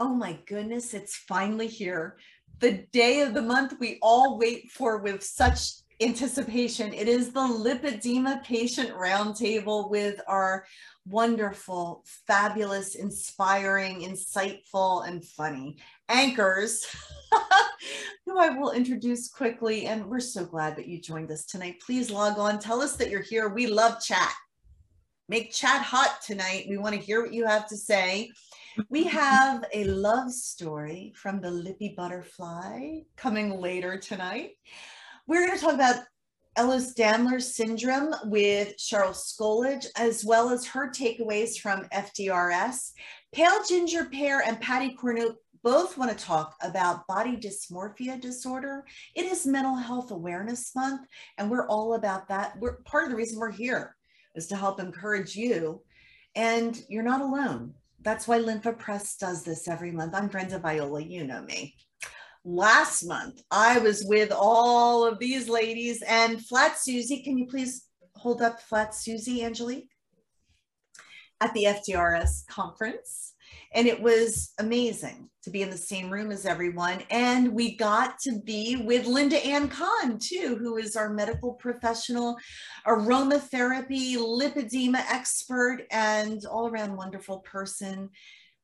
Oh my goodness, it's finally here. The day of the month we all wait for with such anticipation. It is the lipedema patient roundtable with our wonderful, fabulous, inspiring, insightful, and funny anchors, who I will introduce quickly. And we're so glad that you joined us tonight. Please log on, tell us that you're here. We love chat. Make chat hot tonight. We want to hear what you have to say. We have a love story from the Lippy Butterfly coming later tonight. We're going to talk about Ehlers-Danlos syndrome with Cheryl Skolage, as well as her takeaways from FDRS. Pale Ginger Pear and Patty Cornell both want to talk about body dysmorphia disorder. It is Mental Health Awareness Month, and we're all about that. We're part of the reason we're here is to help encourage you, and you're not alone. That's why Lympha Press does this every month. I'm Brenda Viola, you know me last month, I was with all of these ladies and Flat Susie. Can you please hold up Flat Susie, Angelique? At the FDRS conference. And it was amazing to be in the same room as everyone. And we got to be with Linda Ann Kahn, too, who is our medical professional, aromatherapy, lipedema expert, and all around wonderful person.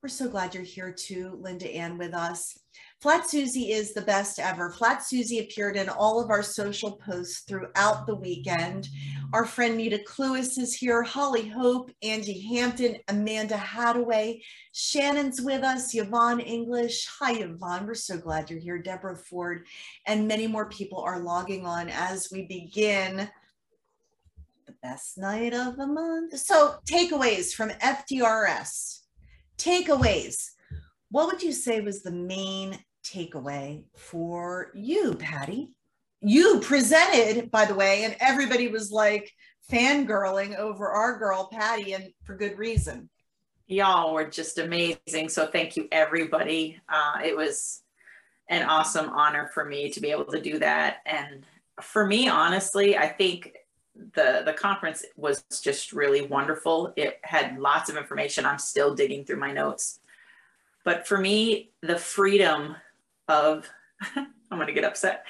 We're so glad you're here, too, Linda Ann, with us. Flat Susie is the best ever. Flat Susie appeared in all of our social posts throughout the weekend. Our friend Nita Cluis is here, Holly Hope, Angie Hampton, Amanda Hadaway, Shannon's with us, Yvonne English. Hi, Yvonne. We're so glad you're here. Deborah Ford, and many more people are logging on as we begin the best night of the month. So, takeaways from FDRS. Takeaways. What would you say was the main takeaway for you, Patty? You presented, by the way, and everybody was like fangirling over our girl, Patty, and for good reason. Y'all were just amazing. So thank you, everybody. Uh, it was an awesome honor for me to be able to do that. And for me, honestly, I think the the conference was just really wonderful. It had lots of information. I'm still digging through my notes. But for me, the freedom of, I'm going to get upset,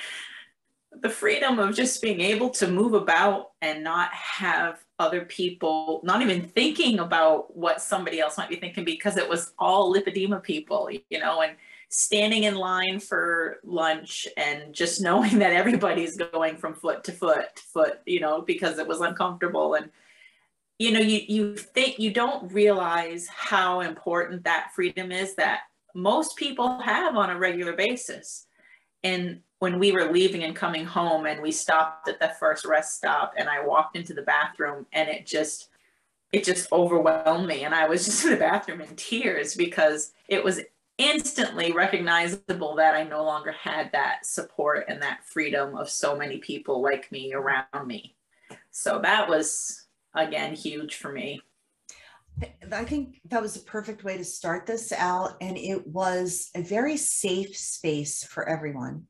the freedom of just being able to move about and not have other people not even thinking about what somebody else might be thinking because it was all lipedema people, you know, and standing in line for lunch and just knowing that everybody's going from foot to foot to foot, you know, because it was uncomfortable. And you know, you you think you don't realize how important that freedom is that most people have on a regular basis. And when we were leaving and coming home and we stopped at the first rest stop and I walked into the bathroom and it just it just overwhelmed me and I was just in the bathroom in tears because it was instantly recognizable that I no longer had that support and that freedom of so many people like me around me. So that was again huge for me. I think that was a perfect way to start this out. And it was a very safe space for everyone.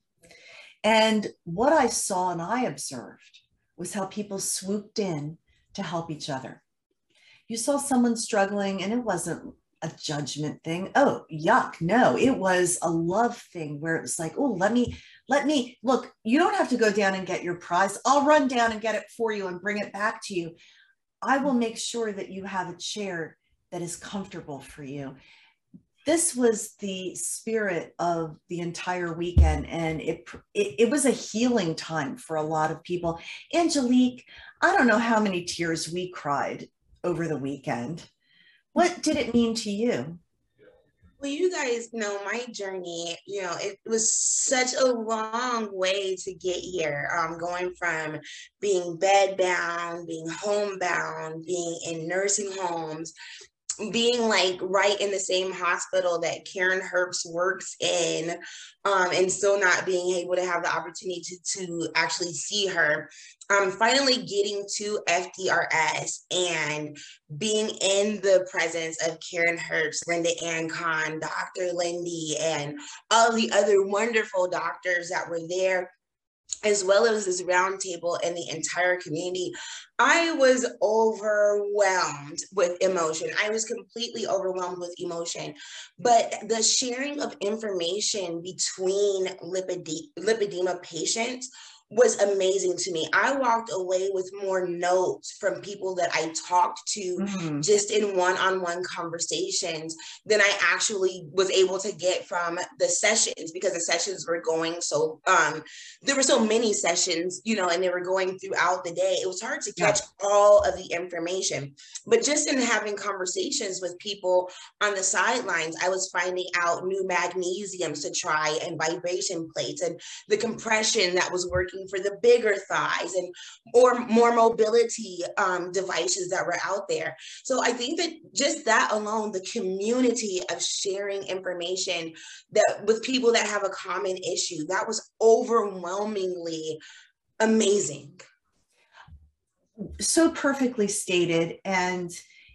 And what I saw and I observed was how people swooped in to help each other. You saw someone struggling, and it wasn't a judgment thing. Oh, yuck. No, it was a love thing where it was like, oh, let me, let me look, you don't have to go down and get your prize. I'll run down and get it for you and bring it back to you. I will make sure that you have a chair that is comfortable for you. This was the spirit of the entire weekend, and it, it, it was a healing time for a lot of people. Angelique, I don't know how many tears we cried over the weekend. What did it mean to you? Well, you guys know my journey. You know, it was such a long way to get here. Um, going from being bedbound, being homebound, being in nursing homes, being like right in the same hospital that Karen Herbst works in, um, and still not being able to have the opportunity to, to actually see her. Um, finally getting to FDRS and being in the presence of Karen Herbst, Linda Ann Kahn, Dr. Lindy, and all the other wonderful doctors that were there as well as this roundtable and the entire community, I was overwhelmed with emotion. I was completely overwhelmed with emotion. But the sharing of information between lipedema patients was amazing to me. I walked away with more notes from people that I talked to mm-hmm. just in one-on-one conversations than I actually was able to get from the sessions because the sessions were going so um there were so many sessions, you know, and they were going throughout the day. It was hard to catch yeah. all of the information. But just in having conversations with people on the sidelines, I was finding out new magnesiums to try and vibration plates and the compression that was working for the bigger thighs and or more mobility um, devices that were out there. So I think that just that alone, the community of sharing information that with people that have a common issue, that was overwhelmingly amazing. So perfectly stated. And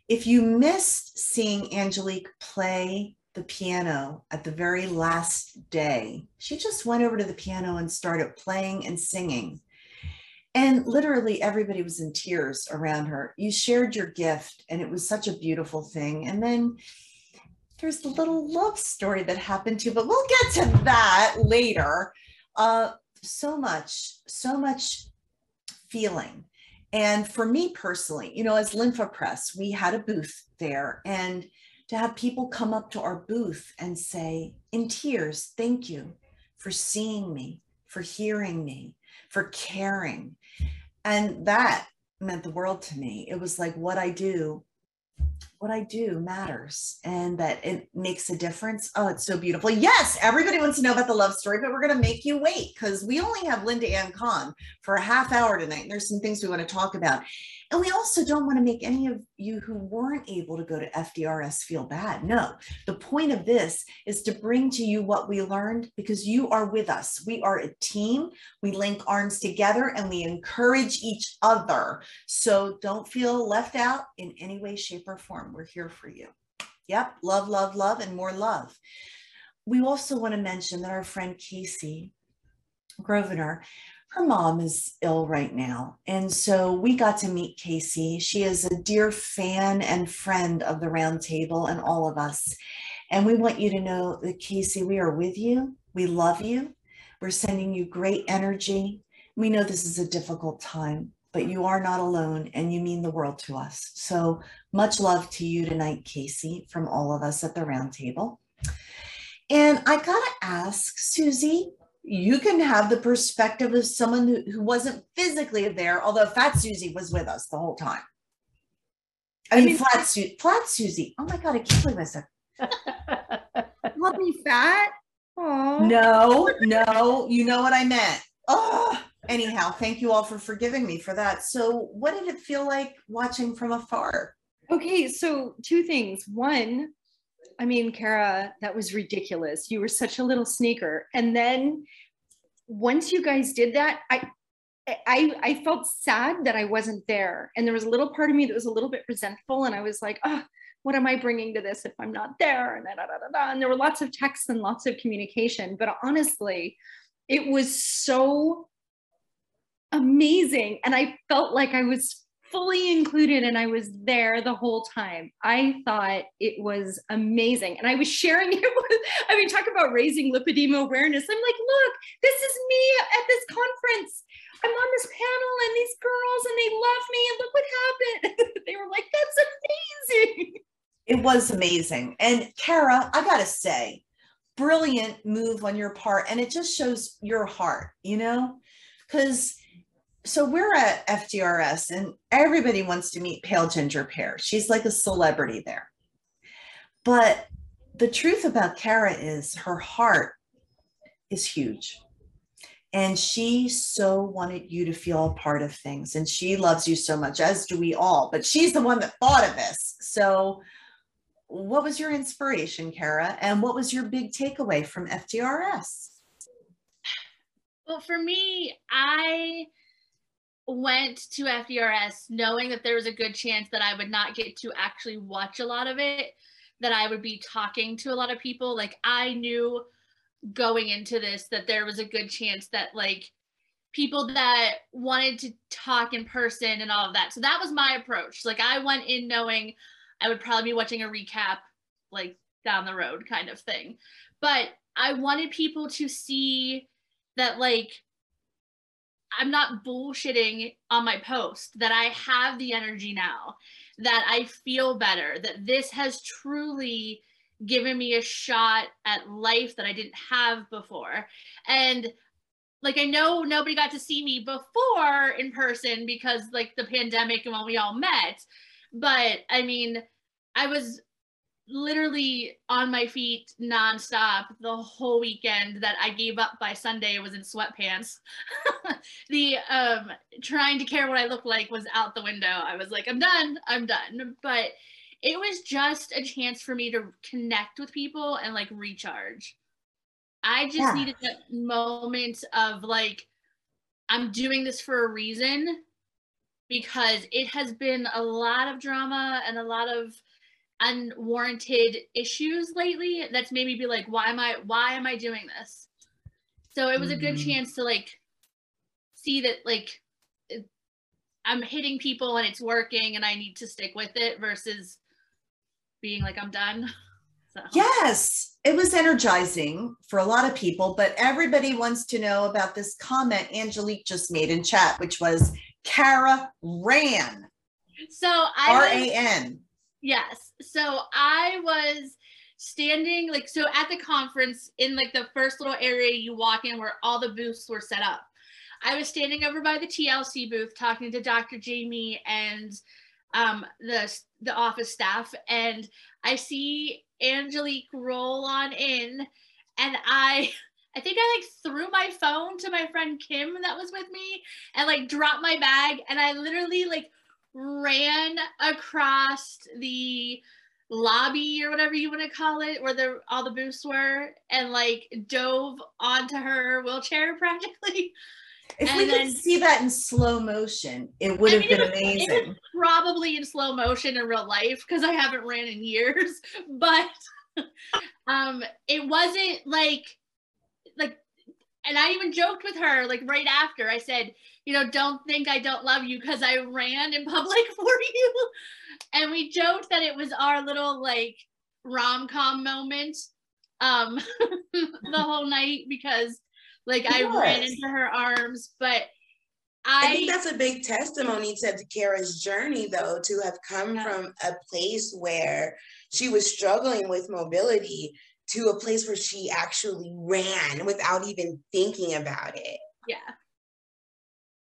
if you missed seeing Angelique play the piano at the very last day. She just went over to the piano and started playing and singing. And literally everybody was in tears around her. You shared your gift, and it was such a beautiful thing. And then there's the little love story that happened too, but we'll get to that later. Uh, so much, so much feeling. And for me personally, you know, as Lympha Press, we had a booth there and to have people come up to our booth and say, in tears, thank you for seeing me, for hearing me, for caring. And that meant the world to me. It was like what I do what I do matters and that it makes a difference. Oh, it's so beautiful. Yes, everybody wants to know about the love story, but we're going to make you wait because we only have Linda Ann Kahn for a half hour tonight. And there's some things we want to talk about. And we also don't want to make any of you who weren't able to go to FDRS feel bad. No, the point of this is to bring to you what we learned because you are with us. We are a team. We link arms together and we encourage each other. So don't feel left out in any way, shape, or form. We're here for you. Yep, love, love, love, and more love. We also want to mention that our friend Casey Grosvenor her mom is ill right now. And so we got to meet Casey. She is a dear fan and friend of the round table and all of us. And we want you to know that Casey, we are with you. We love you. We're sending you great energy. We know this is a difficult time, but you are not alone and you mean the world to us. So much love to you tonight, Casey, from all of us at the roundtable. And I got to ask, Susie, you can have the perspective of someone who, who wasn't physically there, although Fat Susie was with us the whole time. I, I mean, mean, Flat, Su- Flat Susie. Oh my God, I can't believe I said. Love me fat? Aww. No, no, you know what I meant. Oh, anyhow, thank you all for forgiving me for that. So, what did it feel like watching from afar? Okay, so two things. One, I mean, Cara, that was ridiculous. You were such a little sneaker. And then once you guys did that, I I I felt sad that I wasn't there. And there was a little part of me that was a little bit resentful. And I was like, oh, what am I bringing to this if I'm not there? And, da, da, da, and there were lots of texts and lots of communication. But honestly, it was so amazing. And I felt like I was fully included and I was there the whole time. I thought it was amazing. And I was sharing it with, I mean, talk about raising lipedema awareness. I'm like, look, this is me at this conference. I'm on this panel and these girls and they love me and look what happened. they were like, that's amazing. It was amazing. And Cara, I got to say, brilliant move on your part. And it just shows your heart, you know, because so we're at FDRS and everybody wants to meet Pale Ginger Pear. She's like a celebrity there. But the truth about Cara is her heart is huge. And she so wanted you to feel a part of things. And she loves you so much, as do we all. But she's the one that thought of this. So, what was your inspiration, Cara? And what was your big takeaway from FDRS? Well, for me, I went to FDRS knowing that there was a good chance that I would not get to actually watch a lot of it, that I would be talking to a lot of people. Like I knew going into this that there was a good chance that like people that wanted to talk in person and all of that. So that was my approach. Like I went in knowing I would probably be watching a recap like down the road kind of thing. But I wanted people to see that like I'm not bullshitting on my post, that I have the energy now, that I feel better, that this has truly given me a shot at life that I didn't have before. And like I know nobody got to see me before in person because like the pandemic and when we all met, but I mean, I was literally on my feet nonstop the whole weekend that I gave up by Sunday was in sweatpants. the um trying to care what I looked like was out the window. I was like, I'm done, I'm done. But it was just a chance for me to connect with people and like recharge. I just yeah. needed that moment of like, I'm doing this for a reason because it has been a lot of drama and a lot of unwarranted issues lately that's made me be like why am i why am i doing this so it was mm-hmm. a good mm-hmm. chance to like see that like i'm hitting people and it's working and i need to stick with it versus being like i'm done so. yes it was energizing for a lot of people but everybody wants to know about this comment angelique just made in chat which was cara ran so i r-a-n Yes. So I was standing like so at the conference in like the first little area you walk in where all the booths were set up. I was standing over by the TLC booth talking to Dr. Jamie and um, the the office staff, and I see Angelique roll on in, and I I think I like threw my phone to my friend Kim that was with me, and like dropped my bag, and I literally like ran across the lobby or whatever you want to call it where the all the booths were and like dove onto her wheelchair practically. If and we then, could see that in slow motion it would I have been it was, amazing it was probably in slow motion in real life because i haven't ran in years but um it wasn't like like and i even joked with her like right after i said you know, don't think I don't love you because I ran in public for you. And we joked that it was our little like rom com moment um the whole night because like I ran into her arms, but I, I, think that's a big testimony to Cara's journey, though, to have come yeah. from a place where she was struggling with mobility to a place where she actually ran without even thinking about it. Yeah.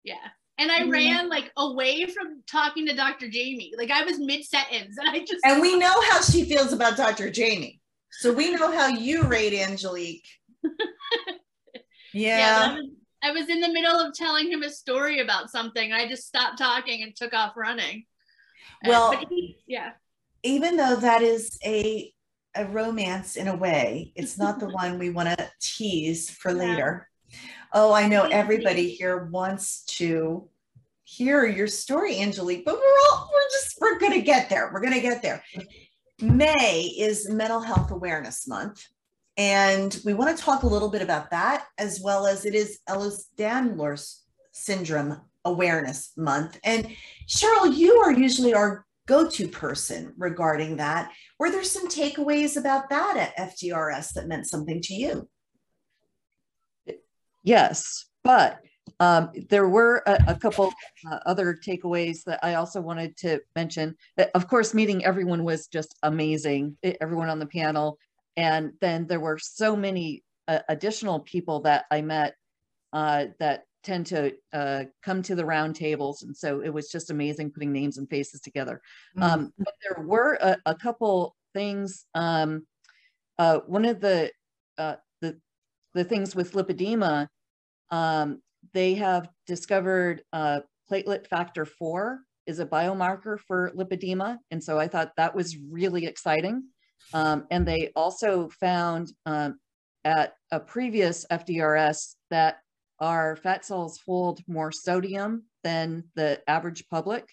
Yeah. And I mm-hmm. ran like away from talking to Dr. Jamie. Like I was mid sentence and I just. And we know how she feels about Dr. Jamie. So we know how you rate Angelique. yeah. yeah I, was, I was in the middle of telling him a story about something. I just stopped talking and took off running. Well, he, yeah. Even though that is a a romance in a way, it's not the one we want to tease for yeah. later. Oh, I know everybody here wants to hear your story, Angelique, but we're all, we're just, we're going to get there. We're going to get there. May is Mental Health Awareness Month. And we want to talk a little bit about that, as well as it is Ehlers-Danlos Syndrome Awareness Month. And Cheryl, you are usually our go-to person regarding that. Were there some takeaways about that at FDRS that meant something to you? Yes, but um, there were a, a couple uh, other takeaways that I also wanted to mention. That, of course, meeting everyone was just amazing, everyone on the panel. And then there were so many uh, additional people that I met uh, that tend to uh, come to the roundtables. And so it was just amazing putting names and faces together. Mm-hmm. Um, but there were a, a couple things. Um, uh, one of the, uh, the, the things with lipedema um, they have discovered uh, platelet factor four is a biomarker for lipedema. And so I thought that was really exciting. Um, and they also found um, at a previous FDRS that our fat cells hold more sodium than the average public.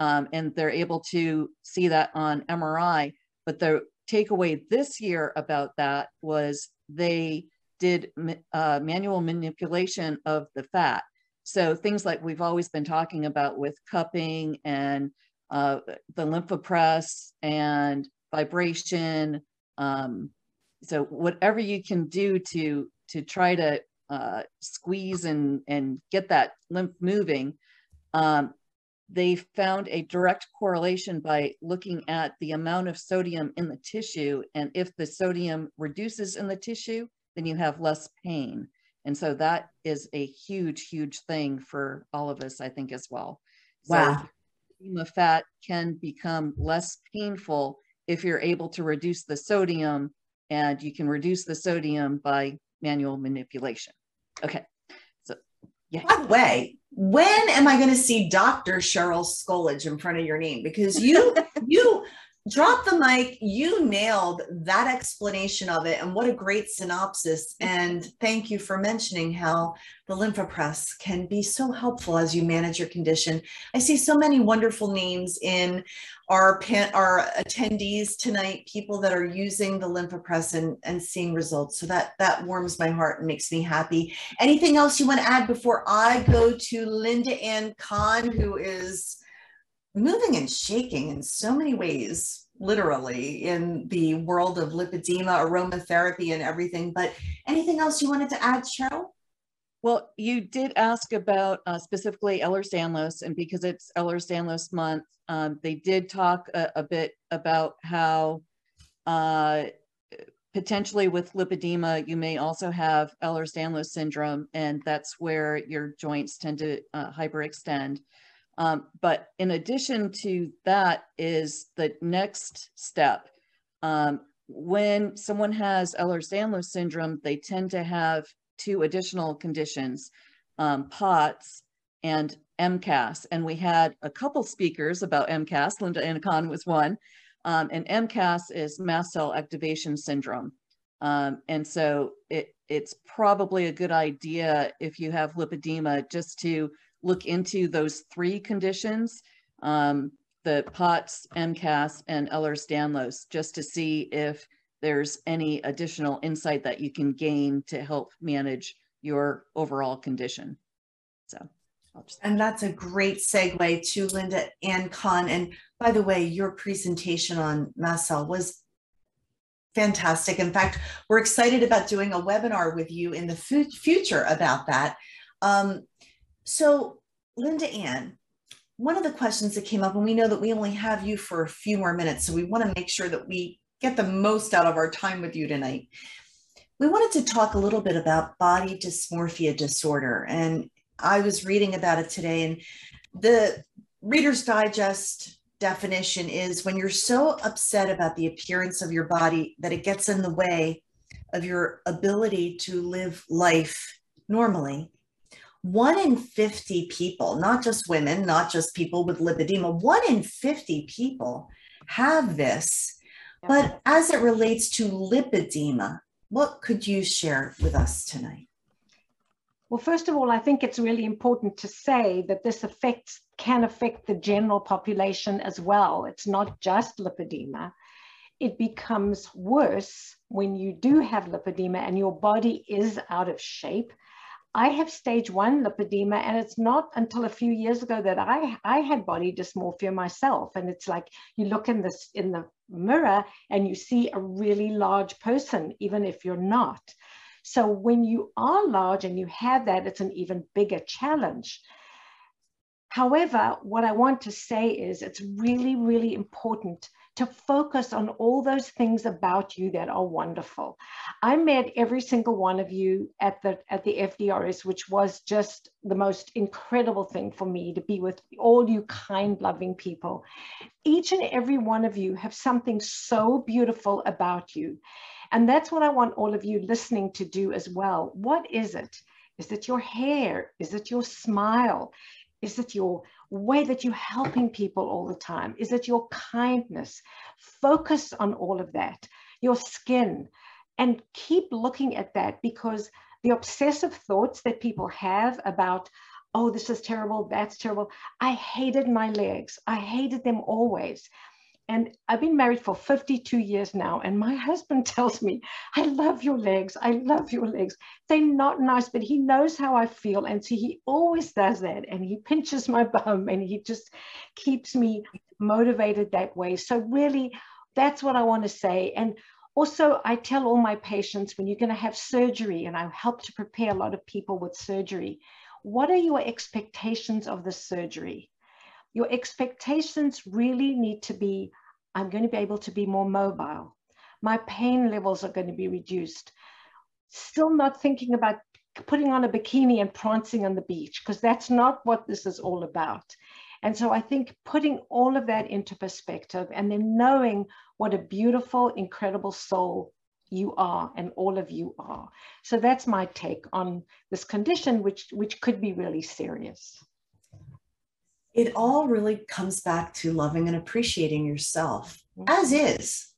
Um, and they're able to see that on MRI. But the takeaway this year about that was they did uh, manual manipulation of the fat. So things like we've always been talking about with cupping and uh, the Lympha Press and vibration. Um, so whatever you can do to to try to uh, squeeze and and get that lymph moving, um, they found a direct correlation by looking at the amount of sodium in the tissue. And if the sodium reduces in the tissue, then you have less pain. And so that is a huge, huge thing for all of us, I think, as well. Wow. So fat can become less painful if you're able to reduce the sodium, and you can reduce the sodium by manual manipulation. Okay. So, yeah. By the way, when am I going to see Dr. Cheryl Skolage in front of your name? Because you, you, drop the mic. You nailed that explanation of it. And what a great synopsis. And thank you for mentioning how the Lympha Press can be so helpful as you manage your condition. I see so many wonderful names in our, pan, our attendees tonight, people that are using the Lympha Press and, and seeing results. So that, that warms my heart and makes me happy. Anything else you want to add before I go to Linda Ann Kahn, who is moving and shaking in so many ways, literally, in the world of lipedema, aromatherapy, and everything. But anything else you wanted to add, Cheryl? Well, you did ask about uh, specifically Ehlers-Danlos, and because it's Ehlers-Danlos month, um, they did talk a, a bit about how uh, potentially with lipedema, you may also have Ehlers-Danlos syndrome, and that's where your joints tend to uh, hyperextend. Um, but in addition to that is the next step. Um, when someone has Ehlers-Danlos syndrome, they tend to have two additional conditions, um, POTS and MCAS. And we had a couple speakers about MCAS. Linda Kahn was one. Um, and MCAS is mast cell activation syndrome. Um, and so it, it's probably a good idea if you have lipedema just to look into those three conditions, um, the POTS, MCAS, and Ehlers-Danlos, just to see if there's any additional insight that you can gain to help manage your overall condition. So. And that's a great segue to Linda Ann Kahn. And by the way, your presentation on mast cell was fantastic. In fact, we're excited about doing a webinar with you in the future about that. Um, so, Linda Ann, one of the questions that came up, and we know that we only have you for a few more minutes, so we want to make sure that we get the most out of our time with you tonight. We wanted to talk a little bit about body dysmorphia disorder. And I was reading about it today, and the Reader's Digest definition is when you're so upset about the appearance of your body that it gets in the way of your ability to live life normally one in 50 people, not just women, not just people with lipedema, one in 50 people have this. But as it relates to lipedema, what could you share with us tonight? Well, first of all, I think it's really important to say that this affects can affect the general population as well. It's not just lipedema. It becomes worse when you do have lipedema and your body is out of shape I have stage one lipedema, and it's not until a few years ago that I, I had body dysmorphia myself. And it's like you look in this in the mirror and you see a really large person, even if you're not. So when you are large and you have that, it's an even bigger challenge. However, what I want to say is it's really, really important to focus on all those things about you that are wonderful. I met every single one of you at the at the FDRS, which was just the most incredible thing for me to be with all you kind, loving people. Each and every one of you have something so beautiful about you. And that's what I want all of you listening to do as well. What is it? Is it your hair? Is it your smile? Is it your way that you're helping people all the time? Is it your kindness? Focus on all of that, your skin, and keep looking at that because the obsessive thoughts that people have about, oh, this is terrible, that's terrible. I hated my legs. I hated them always. And I've been married for 52 years now. And my husband tells me, I love your legs. I love your legs. They're not nice, but he knows how I feel. And so he always does that. And he pinches my bum and he just keeps me motivated that way. So, really, that's what I want to say. And also, I tell all my patients when you're going to have surgery, and I help to prepare a lot of people with surgery, what are your expectations of the surgery? Your expectations really need to be I'm going to be able to be more mobile. My pain levels are going to be reduced. Still not thinking about putting on a bikini and prancing on the beach, because that's not what this is all about. And so I think putting all of that into perspective and then knowing what a beautiful, incredible soul you are and all of you are. So that's my take on this condition, which, which could be really serious. It all really comes back to loving and appreciating yourself as mm-hmm. is.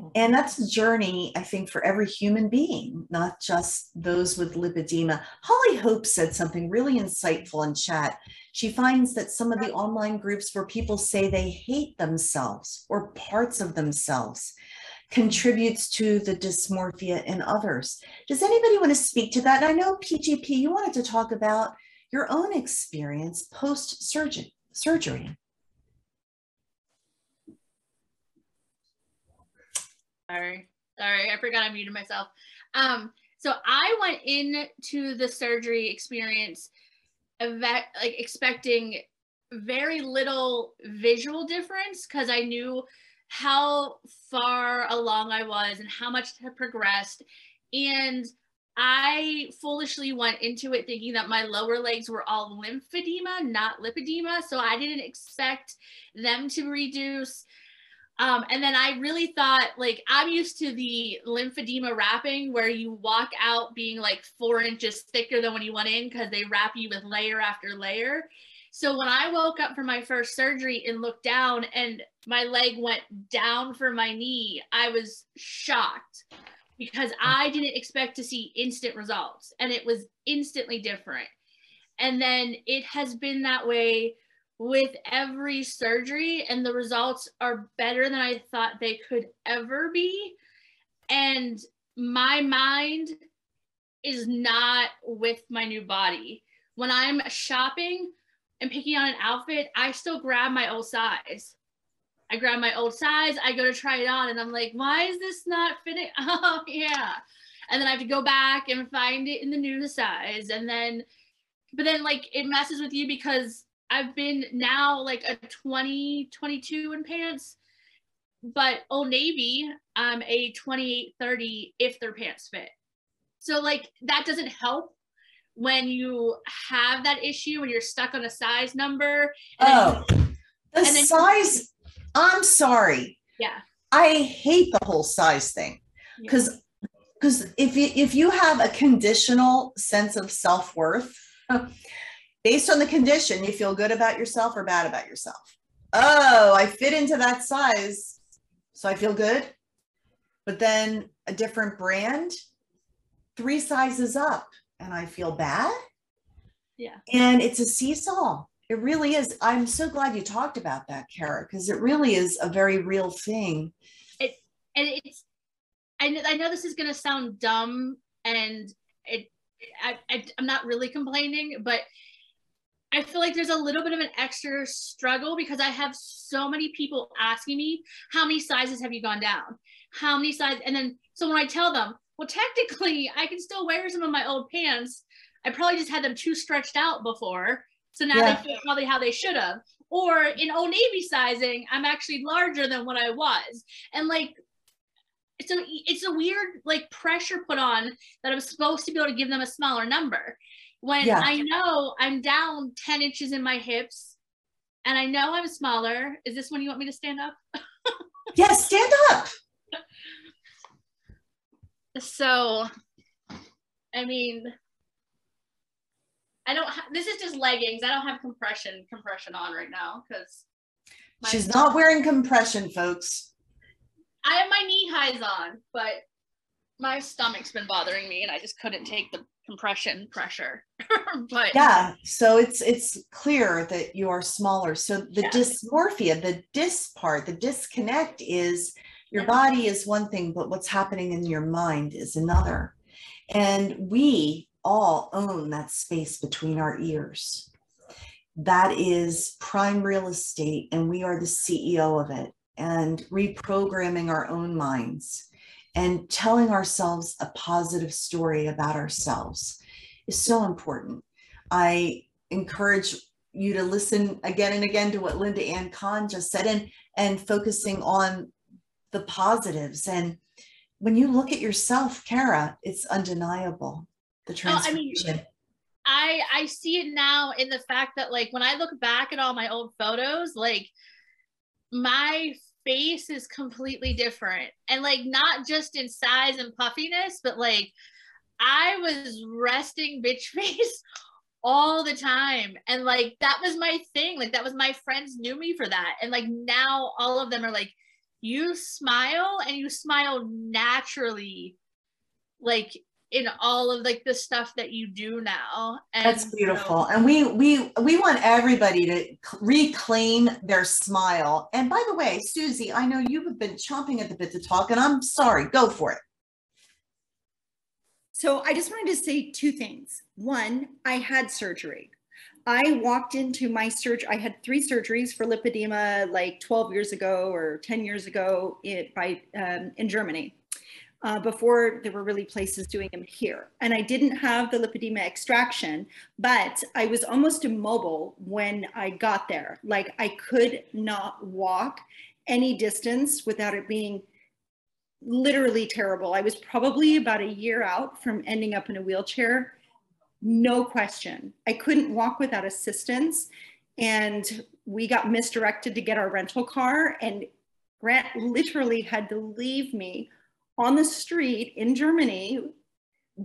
Mm-hmm. And that's a journey, I think, for every human being, not just those with lipedema. Holly Hope said something really insightful in chat. She finds that some of the online groups where people say they hate themselves or parts of themselves contributes to the dysmorphia in others. Does anybody want to speak to that? And I know PGP, you wanted to talk about your own experience post surgery. Sorry, sorry, I forgot I muted myself. Um, so I went into the surgery experience like expecting very little visual difference because I knew how far along I was and how much had progressed. And I foolishly went into it thinking that my lower legs were all lymphedema, not lipedema. So I didn't expect them to reduce. Um, and then I really thought, like, I'm used to the lymphedema wrapping where you walk out being like four inches thicker than when you went in because they wrap you with layer after layer. So when I woke up from my first surgery and looked down and my leg went down for my knee, I was shocked because hmm. I didn't expect to see instant results and it was instantly different. And then it has been that way with every surgery and the results are better than I thought they could ever be. And my mind is not with my new body. When I'm shopping and picking on an outfit, I still grab my old size. I grab my old size, I go to try it on, and I'm like, why is this not fitting? Oh, yeah. And then I have to go back and find it in the new size. And then, but then like it messes with you because I've been now like a 20, 22 in pants, but Old Navy, I'm a 28, 30 if their pants fit. So like that doesn't help when you have that issue when you're stuck on a size number. oh, the size. I'm sorry. Yeah. I hate the whole size thing because yeah. because if you if you have a conditional sense of self worth based on the condition, you feel good about yourself or bad about yourself. Oh, I fit into that size, so I feel good. But then a different brand, three sizes up, and I feel bad. Yeah. And it's a seesaw. It really is. I'm so glad you talked about that, Cara, because it really is a very real thing. It and it's. I know, I know this is going to sound dumb, and it. I, I I'm not really complaining, but I feel like there's a little bit of an extra struggle because I have so many people asking me, how many sizes have you gone down? How many sizes? And then, so when I tell them, well, technically, I can still wear some of my old pants. I probably just had them too stretched out before. So now yeah. they fit probably how they should have. Or in Old Navy sizing, I'm actually larger than what I was. And like, so it's a weird like pressure put on that I'm supposed to be able to give them a smaller number when yeah. I know I'm down 10 inches in my hips and I know I'm smaller. Is this when you want me to stand up? yes, stand up. So, I mean, I don't, ha- this is just leggings. I don't have compression, compression on right now because she's not wearing compression, folks. I have my knee highs on, but my stomach's been bothering me and I just couldn't take the compression pressure. but yeah, so it's it's clear that you are smaller. So the Yeah. dysmorphia, the dis part, the disconnect is your body is one thing, but what's happening in your mind is another. And we all own that space between our ears. That is prime real estate, and we are the CEO of it. And reprogramming our own minds and telling ourselves a positive story about ourselves is so important. I encourage you to listen again and again to what Linda Ann Kahn just said and, and focusing on the positives. And when you look at yourself, Cara, it's undeniable. The Oh, I mean. I I see it now in the fact that like when I look back at all my old photos, like my face is completely different. And like not just in size and puffiness, but like I was resting bitch face all the time. And like that was my thing. Like that was my friends knew me for that. And like now all of them are like, you smile and you smile naturally. Like in all of like the stuff that you do now. And That's so- beautiful. And we we we want everybody to c- reclaim their smile. And by the way, Susie, I know you have been chomping at the bit to talk, and I'm sorry, go for it. So I just wanted to say two things. One, I had surgery. I walked into my surgery. I had three surgeries for lipedema like 12 years ago or 10 years ago it, by, um, in Germany. Uh, before there were really places doing them here. And I didn't have the lipedema extraction, but I was almost immobile when I got there. Like I could not walk any distance without it being literally terrible. I was probably about a year out from ending up in a wheelchair. No question. I couldn't walk without assistance. And we got misdirected to get our rental car. And Grant literally had to leave me on the street in Germany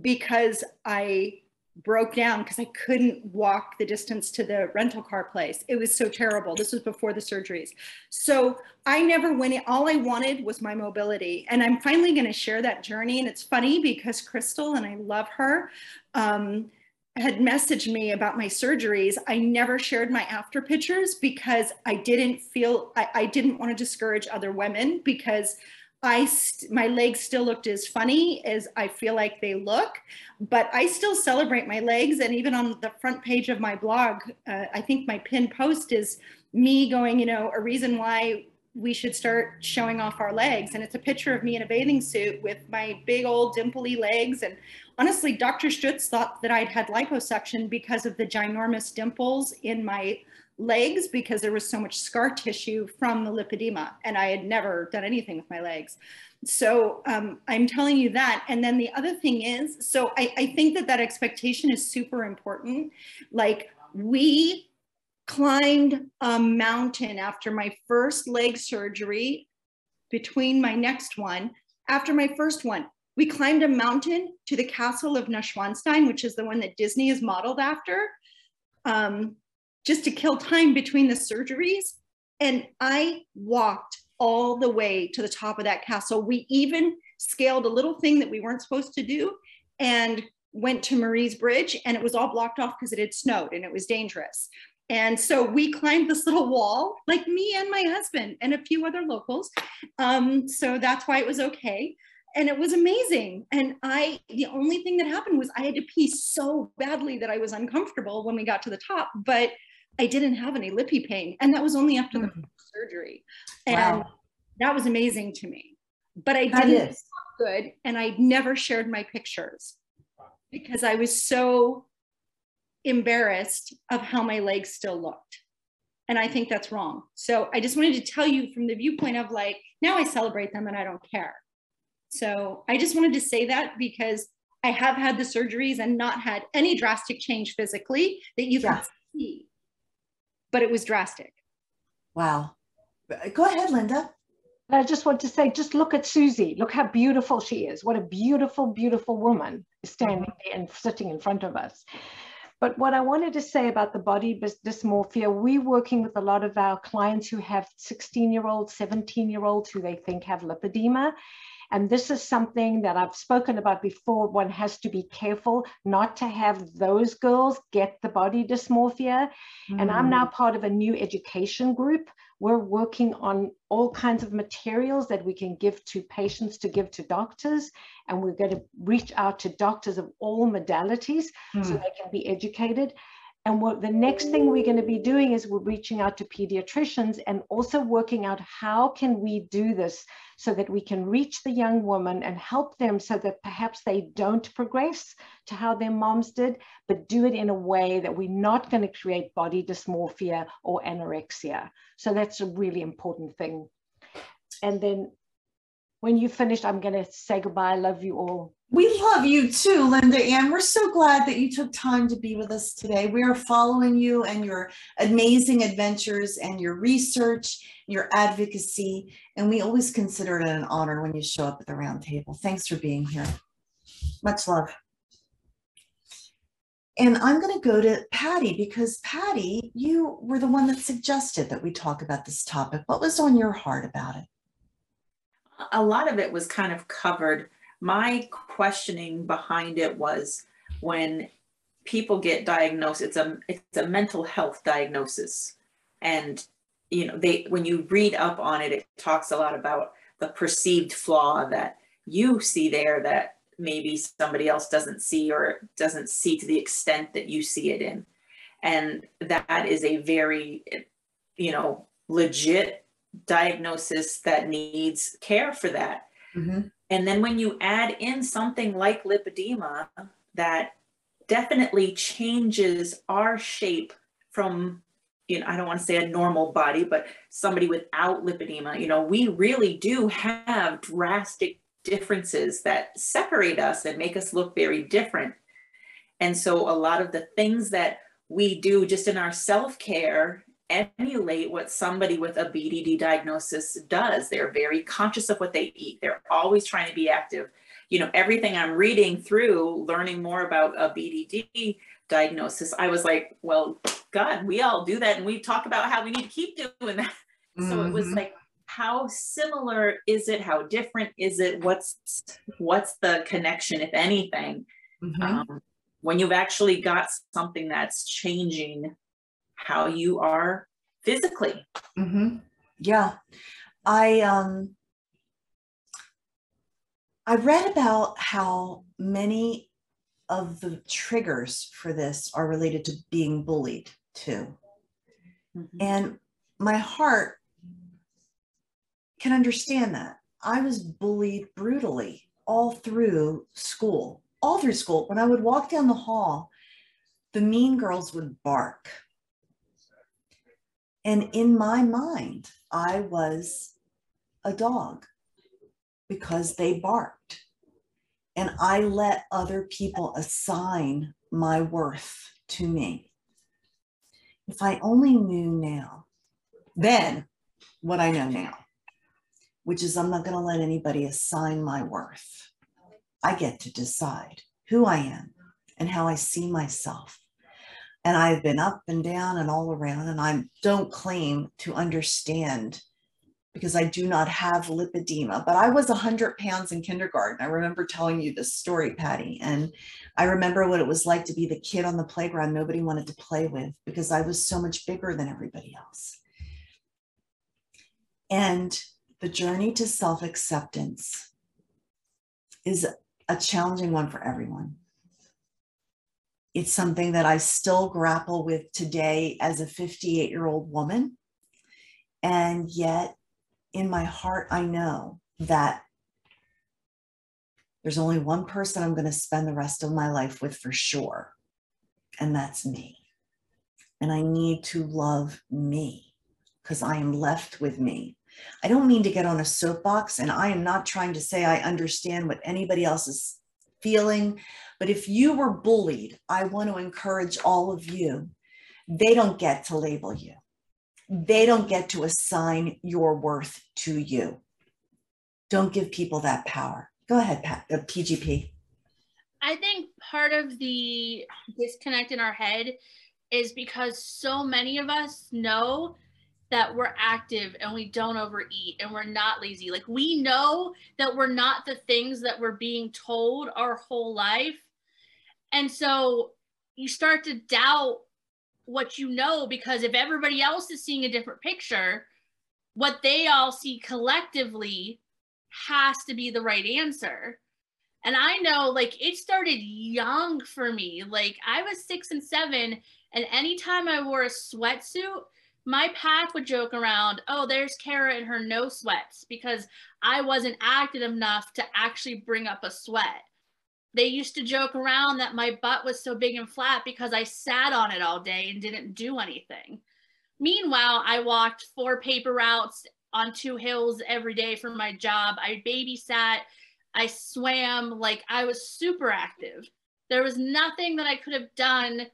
because I broke down because I couldn't walk the distance to the rental car place. It was so terrible. This was before the surgeries. So I never went, in- all I wanted was my mobility. And I'm finally going to share that journey. And it's funny because Crystal, and I love her, um, had messaged me about my surgeries. I never shared my after pictures because I didn't feel, I, I didn't want to discourage other women because I, st- my legs still looked as funny as I feel like they look, but I still celebrate my legs. And even on the front page of my blog, uh, I think my pin post is me going, you know, a reason why we should start showing off our legs. And it's a picture of me in a bathing suit with my big old dimply legs. And honestly, Dr. Stutz thought that I'd had liposuction because of the ginormous dimples in my legs because there was so much scar tissue from the lipedema and I had never done anything with my legs. So um, I'm telling you that. And then the other thing is, so I, I think that that expectation is super important. Like we climbed a mountain after my first leg surgery between my next one. After my first one, we climbed a mountain to the castle of Neuschwanstein, which is the one that Disney is modeled after, um, just to kill time between the surgeries. And I walked all the way to the top of that castle. We even scaled a little thing that we weren't supposed to do and went to Marie's Bridge, and it was all blocked off because it had snowed and it was dangerous. And so we climbed this little wall, like me and my husband and a few other locals. Um, so that's why it was okay. And it was amazing. And I, the only thing that happened was I had to pee so badly that I was uncomfortable when we got to the top, but I didn't have any lippy pain. And that was only after the Mm. surgery. And Wow. that was amazing to me. But I That didn't is. good. And I never shared my pictures because I was so embarrassed of how my legs still looked. And I think that's wrong. So I just wanted to tell you from the viewpoint of like, now I celebrate them and I don't care. So I just wanted to say that because I have had the surgeries and not had any drastic change physically that you can Yeah. see, but it was drastic. Wow. Go ahead, Linda. And I just want to say, just look at Susie. Look how beautiful she is. What a beautiful, beautiful woman standing there and sitting in front of us. But what I wanted to say about the body dysmorphia, we're working with a lot of our clients who have 16 year olds, 17 year olds who they think have lipedema. And this is something that I've spoken about before. One has to be careful not to have those girls get the body dysmorphia. Mm. And I'm now mm. part of a new education group. We're working on all kinds of materials that we can give to patients to give to doctors. And we're going to reach out to doctors of all modalities mm. so they can be educated. And what the next thing we're going to be doing is we're reaching out to pediatricians and also working out how can we do this so that we can reach the young woman and help them so that perhaps they don't progress to how their moms did, but do it in a way that we're not going to create body dysmorphia or anorexia. So that's a really important thing. And then when you finished, I'm going to say goodbye. I love you all. We love you too, Linda Ann. We're so glad that you took time to be with us today. We are following you and your amazing adventures and your research, your advocacy, and we always consider it an honor when you show up at the round table. Thanks for being here. Much love. And I'm going to go to Patty because Patty, you were the one that suggested that we talk about this topic. What was on your heart about it? A lot of it was kind of covered. My questioning behind it was when people get diagnosed it's a it's a mental health diagnosis. And you know they when you read up on it it talks a lot about the perceived flaw that you see there that maybe somebody else doesn't see or doesn't see to the extent that you see it in. And that is a very you know legit diagnosis that needs care for that mm-hmm. And then when you add in something like lipedema that definitely changes our shape from, you know, I don't want to say a normal body, but somebody without lipedema, you know, we really do have drastic differences that separate us and make us look very different. And so a lot of the things that we do just in our self care emulate what somebody with a BDD diagnosis does. They're very conscious of what they eat. They're always trying to be active. You know, everything I'm reading through, learning more about a BDD diagnosis, I was like, well, God, we all do that. And we talk about how we need to keep doing that. Mm-hmm. So it was mm-hmm. like, how similar is it? How different is it? What's what's the connection, if anything? Mm-hmm. Um, when you've actually got something that's changing how you are physically. Mm-hmm. Yeah. I um I read about how many of the triggers for this are related to being bullied too. Mm-hmm. And my heart can understand that. I was bullied brutally all through school. All through school. When I would walk down the hall, the mean girls would bark and in my mind, I was a dog because they barked. And I let other people assign my worth to me. If I only knew now, then what I know now, which is I'm not going to let anybody assign my worth. I get to decide who I am and how I see myself and I've been up and down and all around, and I don't claim to understand because I do not have lipedema, but I was 100 pounds in kindergarten. I remember telling you this story, Patty, and I remember what it was like to be the kid on the playground nobody wanted to play with because I was so much bigger than everybody else. And the journey to self acceptance is a challenging one for everyone it's something that I still grapple with today as a 58 year old woman. And yet, in my heart, I know that there's only one person I'm going to spend the rest of my life with for sure, and that's me. And I need to love me because I am left with me. I don't mean to get on a soapbox, and I am not trying to say I understand what anybody else is feeling. But if you were bullied, I want to encourage all of you. They don't get to label you. They don't get to assign your worth to you. Don't give people that power. Go ahead, Pat, uh, PGP. I think part of the disconnect in our head is because so many of us know that we're active and we don't overeat and we're not lazy. Like we know that we're not the things that we're being told our whole life. And so you start to doubt what you know because if everybody else is seeing a different picture, what they all see collectively has to be the right answer. And I know like it started young for me. Like I was six and seven, and anytime I wore a sweatsuit, my pack would joke around, oh, there's Cara in her no sweats because I wasn't active enough to actually bring up a sweat. They used to joke around that my butt was so big and flat because I sat on it all day and didn't do anything. Meanwhile, I walked four paper routes on two hills every day for my job. I babysat, I swam, like I was super active. There was nothing that I could have done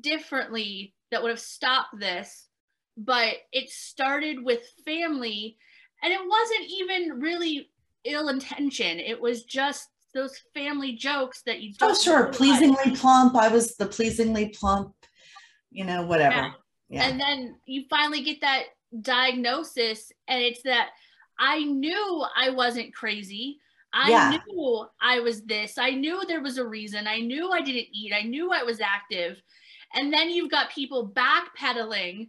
differently that would have stopped this but it started with family and it wasn't even really ill intention it was just those family jokes that you oh sure realize. pleasingly plump i was the pleasingly plump you know whatever yeah. yeah. and then you finally get that diagnosis and it's that i knew i wasn't crazy i yeah. knew i was this i knew there was a reason i knew i didn't eat i knew i was active and then you've got people backpedaling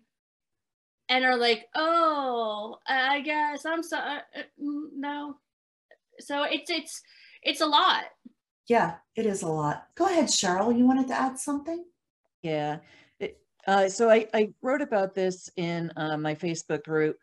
and are like, oh, I guess I'm sorry. Uh, uh, mm, no. So it's it's it's a lot. Yeah, it is a lot. Go ahead, Cheryl. You wanted to add something? Yeah. It, uh, so I, I wrote about this in uh, my Facebook group.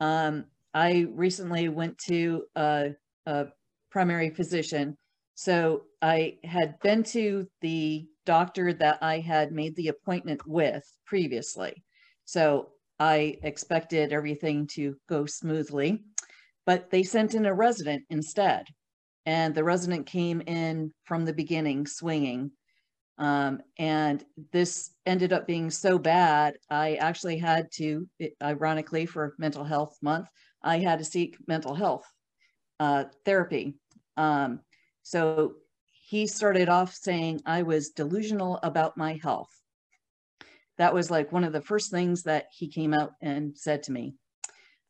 Um, I recently went to a, a primary physician. So I had been to the doctor that I had made the appointment with previously. So I expected everything to go smoothly, but they sent in a resident instead. And the resident came in from the beginning swinging. Um, and this ended up being so bad, I actually had to, ironically, for Mental Health Month, I had to seek mental health uh, therapy. Um, so he started off saying I was delusional about my health that was like one of the first things that he came out and said to me.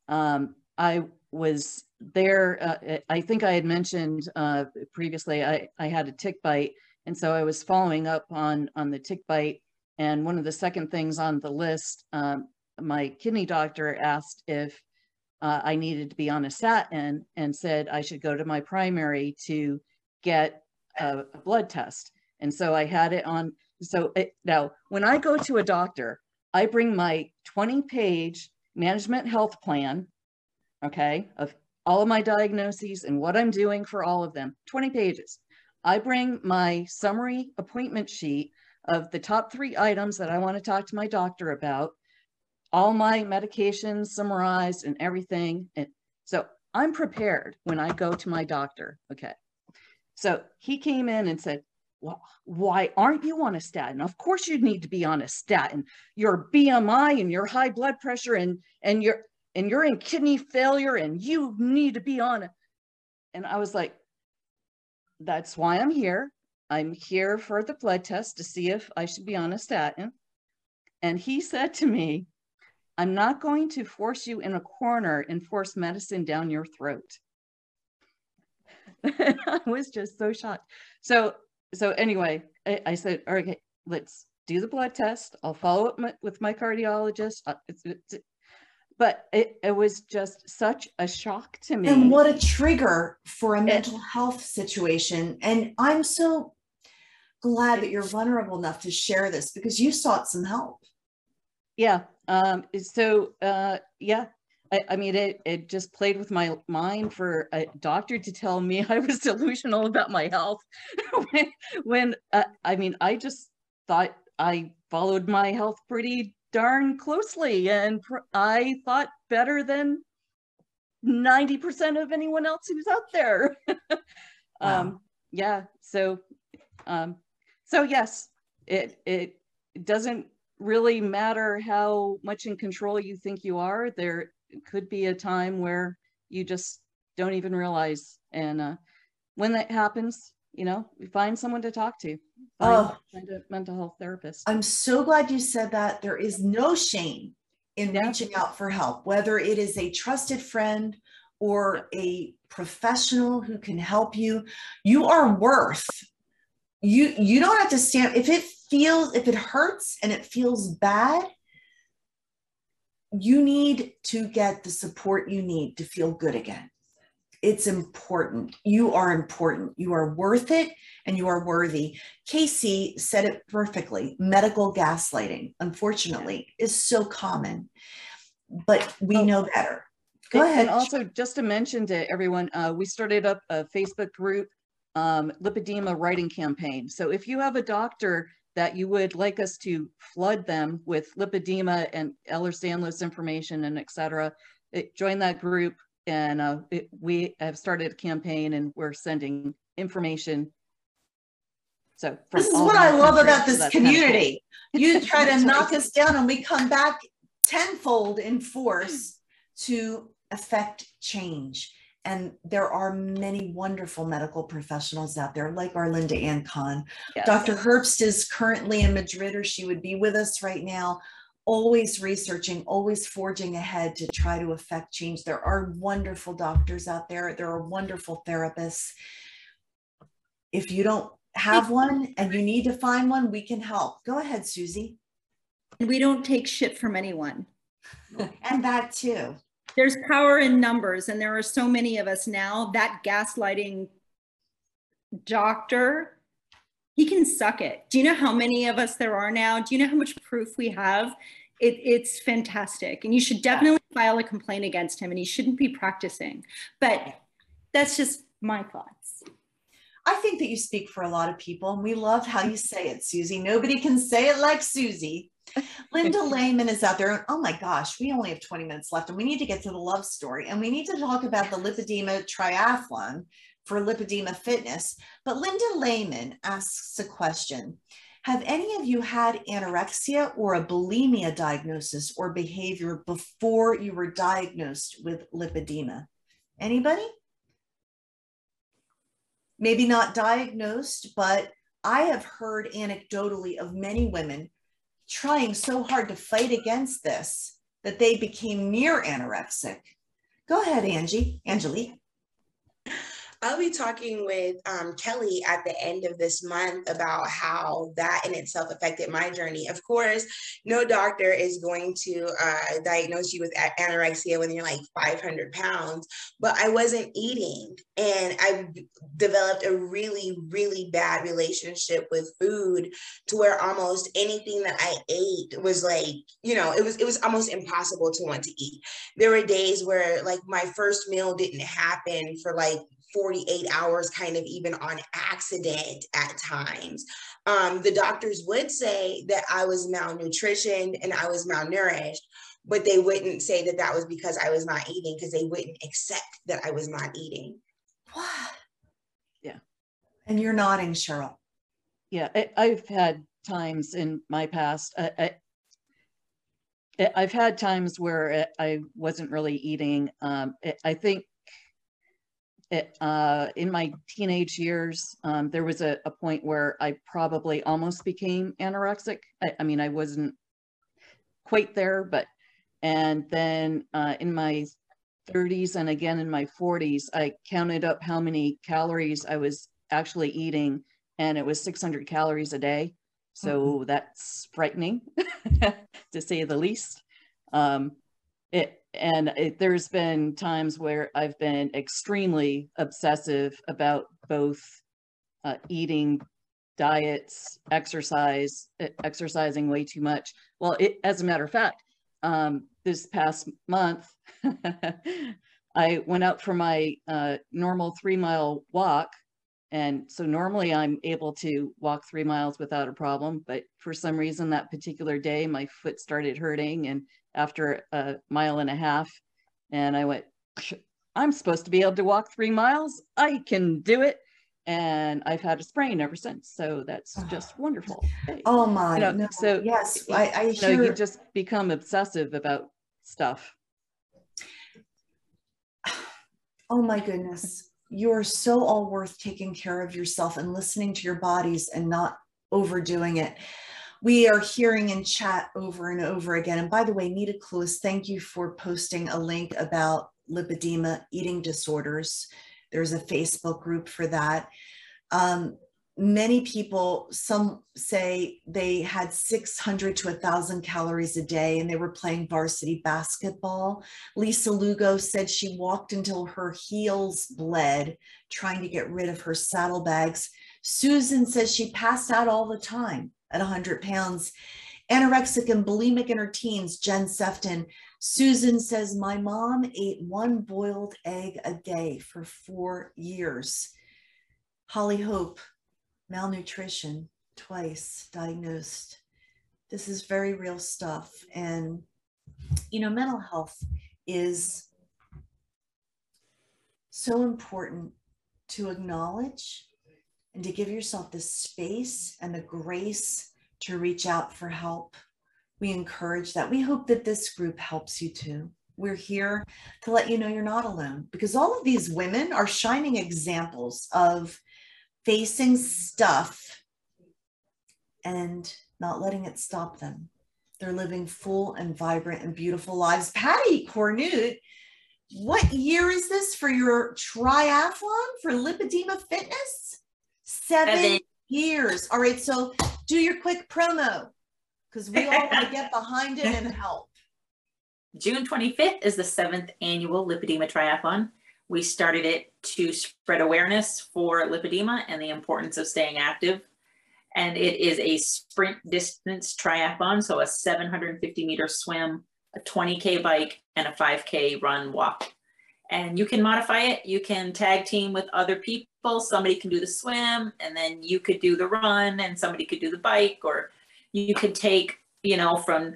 Um, I was there, uh, I think I had mentioned uh, previously, I, I had a tick bite. And so I was following up on, on the tick bite. And one of the second things on the list, um, my kidney doctor asked if uh, I needed to be on a statin and said I should go to my primary to get a, a blood test. And so I had it on so it, now, when I go to a doctor, I bring my 20 page management health plan, okay, of all of my diagnoses and what I'm doing for all of them, 20 pages. I bring my summary appointment sheet of the top three items that I want to talk to my doctor about, all my medications summarized and everything. And so I'm prepared when I go to my doctor. Okay. So he came in and said, well, why aren't you on a statin? Of course you need to be on a statin. Your BMI and your high blood pressure and and you're and you're in kidney failure and you need to be on it. And I was like, that's why I'm here. I'm here for the blood test to see if I should be on a statin. And he said to me, I'm not going to force you in a corner and force medicine down your throat. I was just so shocked. So so anyway, I, I, said, okay, let's do the blood test. I'll follow up my, with my cardiologist. Uh, it's, it's, but it, it was just such a shock to me. And what a trigger for a mental it, health situation. And I'm so glad that you're vulnerable enough to share this because you sought some help. Yeah. Um, so, uh, yeah, I, I, mean, it, it just played with my mind for a doctor to tell me I was delusional about my health. when, when uh, I mean, I just thought I followed my health pretty darn closely and pr- I thought better than 90% of anyone else who's out there. wow. um, yeah. So, um, so yes, it, it doesn't really matter how much in control you think you are. There, could be a time where you just don't even realize. And uh, when that happens, you know, find someone to talk to. Find, Oh. find a mental health therapist. I'm so glad you said that. There is no shame in Yeah. reaching out for help, whether it is a trusted friend or a professional who can help you. You are worth. You you don't have to stand if it feels if it hurts and it feels bad. You need to get the support you need to feel good again. It's important. You are important. You are worth it and you are worthy. Casey said it perfectly. Medical gaslighting, unfortunately, is so common, but we Oh. know better. Go ahead. And also, just to mention to everyone, uh, we started up a Facebook group, um, lipedema writing campaign. So if you have a doctor that you would like us to flood them with lipedema and Ehlers-Danlos information and et cetera, it, join that group. And uh, it, we have started a campaign and we're sending information. So This is what I love about this that's kind of cool. community. You try to knock us down and we come back tenfold in force to affect change. And there are many wonderful medical professionals out there, like our Linda Ann Kahn. Yes. Dr. Herbst is currently in Madrid, or she would be with us right now, always researching, always forging ahead to try to affect change. There are wonderful doctors out there, there are wonderful therapists. If you don't have one and you need to find one, we can help. Go ahead, Susie. And we don't take shit from anyone. And that too. There's power in numbers, and there are so many of us now. That gaslighting doctor, he can suck it. Do you know how many of us there are now? Do you know how much proof we have? It, it's fantastic. And you should definitely file a complaint against him, and he shouldn't be practicing. But that's just my thoughts. I think that you speak for a lot of people, and we love how you say it, Susie. Nobody can say it like Susie. Linda Lehman is out there. And oh my gosh, we only have 20 minutes left, and we need to get to the love story. And we need to talk about the lipedema triathlon for lipedema fitness. But Linda Lehman asks a question Have any of you had anorexia or a bulimia diagnosis or behavior before you were diagnosed with lipedema? Anybody? maybe not diagnosed, but I have heard anecdotally of many women trying so hard to fight against this that they became near anorexic. Go ahead, Angie, Angelique. I'll be talking with um, Kelly at the end of this month about how that in itself affected my journey. Of course, no doctor is going to uh, diagnose you with anorexia when you're like 500 pounds, but I wasn't eating and I developed a really, really bad relationship with food to where almost anything that I ate was like, you know, it was it was almost impossible to want to eat. There were days where like my first meal didn't happen for like 48 hours kind of even on accident at times um, the doctors would say that i was malnutritioned and i was malnourished but they wouldn't say that that was because i was not eating because they wouldn't accept that i was not eating What? Yeah. And you're nodding, Cheryl. Yeah, I, I've had times in my past. I, I, I- I've had times where I I wasn't really eating. Um, I- I think it, uh, in my teenage years, um, there was a, a point where I probably almost became anorexic. I, I mean, I wasn't quite there, but and then uh, in my 30s and again in my 40s, I counted up how many calories I was actually eating and it was 600 calories a day. So that's frightening to say the least. Um, it, and it, there's been times where I've been extremely obsessive about both uh, eating, diets, exercise, exercising way too much. Well, it, as a matter of fact, um, this past month, I went out for my uh, normal three mile walk and so normally I'm able to walk three miles without a problem, but for some reason that particular day, my foot started hurting. And after a mile and a half, and I went, I'm supposed to be able to walk three miles. I can do it. And I've had a sprain ever since. So that's ah. just wonderful. Oh my, know, no, so yes, I You know, hear. you just become obsessive about stuff. Oh my goodness. you're so all worth taking care of yourself and listening to your bodies and not overdoing it. We are hearing in chat over and over again. And by the way, Nita Cluis, thank you for posting a link about lipedema eating disorders. There's a Facebook group for that. Um, many people, some say they had 600 to 1,000 calories a day and they were playing varsity basketball. Lisa Lugo said she walked until her heels bled, trying to get rid of her saddlebags. Susan says she passed out all the time at 100 pounds. Anorexic and bulimic in her teens, Jen Sefton. Susan says, My mom ate one boiled egg a day for four years. Holly Hope, malnutrition, twice diagnosed. This is very real stuff. And, you know, mental health is so important to acknowledge and to give yourself the space and the grace to reach out for help. We encourage that. We hope that this group helps you too. We're here to let you know you're not alone because all of these women are shining examples of facing stuff and not letting it stop them. They're living full and vibrant and beautiful lives. Patty Cornute, what year is this for your triathlon for lipedema fitness? Seven, Seven. years. All right, so do your quick promo because we all want to get behind it and help. June 25th is the seventh annual lipedema triathlon. We started it to spread awareness for lipedema and the importance of staying active. And it is a sprint distance triathlon, so a 750 meter swim, a 20K bike, and a 5K run walk. And you can modify it. You can tag team with other people. Somebody can do the swim, and then you could do the run, and somebody could do the bike, or you could take, you know, from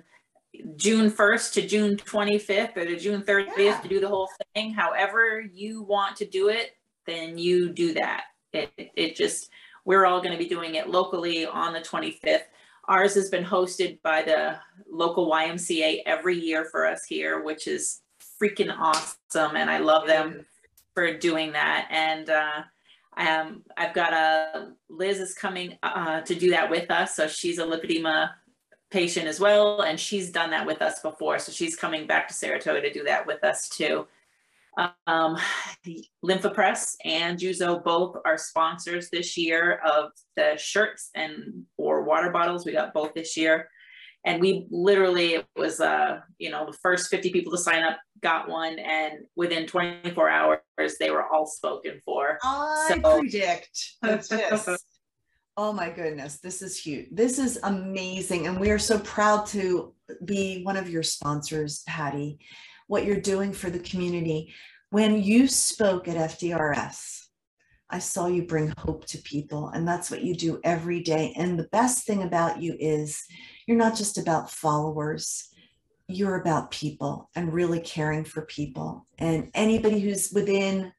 June 1st to June 25th or to June 30th yeah. to do the whole thing. However you want to do it, then you do that. It, it just, we're all going to be doing it locally on the 25th. Ours has been hosted by the local YMCA every year for us here, which is freaking awesome. And I love them for doing that. And uh, um, I've got a, Liz is coming uh, to do that with us. So she's a lipedema patient as well, and she's done that with us before. So she's coming back to Saratoga to do that with us too. Um, Lympha Press and Juzo both are sponsors this year of the shirts and or water bottles. We got both this year. And we literally, it was, uh, you know, the first 50 people to sign up got one. And within 24 hours, they were all spoken for. I so, predict this Oh my goodness, this is huge. This is amazing. And we are so proud to be one of your sponsors, Patty, what you're doing for the community. When you spoke at FDRS, I saw you bring hope to people, and that's what you do every day. And the best thing about you is you're not just about followers, you're about people and really caring for people. And anybody who's within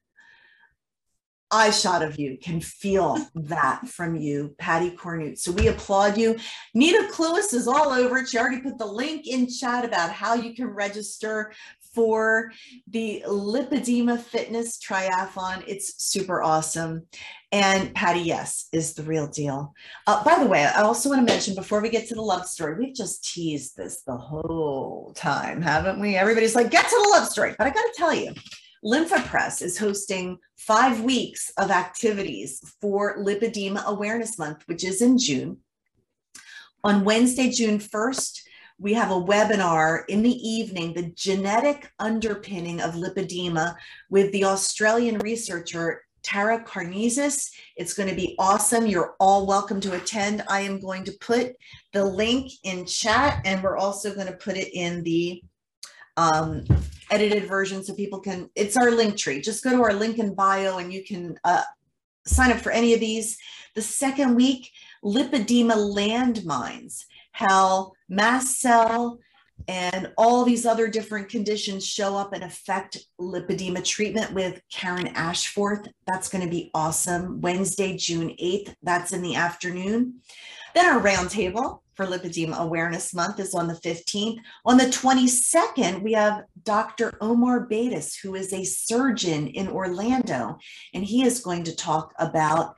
eye shot of you can feel that from you, Patty Cornute. So we applaud you. Nita Cluis is all over it. She already put the link in chat about how you can register for the Lipedema Fitness Triathlon. It's super awesome. And Patty, yes, is the real deal. Uh, by the way, I also want to mention before we get to the love story, we've just teased this the whole time, haven't we? Everybody's like, get to the love story. But I got to tell you, Lympha Press is hosting five weeks of activities for Lipedema Awareness Month, which is in June. On Wednesday, June 1st, we have a webinar in the evening, the genetic underpinning of lipedema with the Australian researcher Tara Karnezis. It's going to be awesome. You're all welcome to attend. I am going to put the link in chat and we're also going to put it in the um, edited version so people can, it's our link tree. Just go to our link in bio and you can uh, sign up for any of these. The second week, lipedema landmines, how mast cell and all these other different conditions show up and affect lipedema treatment with Karen Ashforth. That's going to be awesome. Wednesday, June 8th. That's in the afternoon. Then our roundtable for Lipedema Awareness Month is on the 15th. On the 22nd, we have Dr. Omar Batis, who is a surgeon in Orlando, and he is going to talk about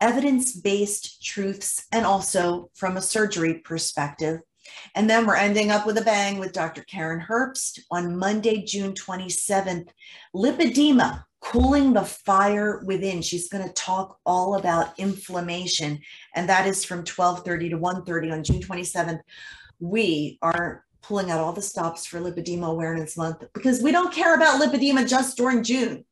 evidence-based truths and also from a surgery perspective. And then we're ending up with a bang with Dr. Karen Herbst on Monday, June 27th. Lipedema, cooling the fire within. She's going to talk all about inflammation, and that is from 12:30 to 1:30 on June 27th. We are pulling out all the stops for Lipedema Awareness Month because we don't care about lipedema just during June.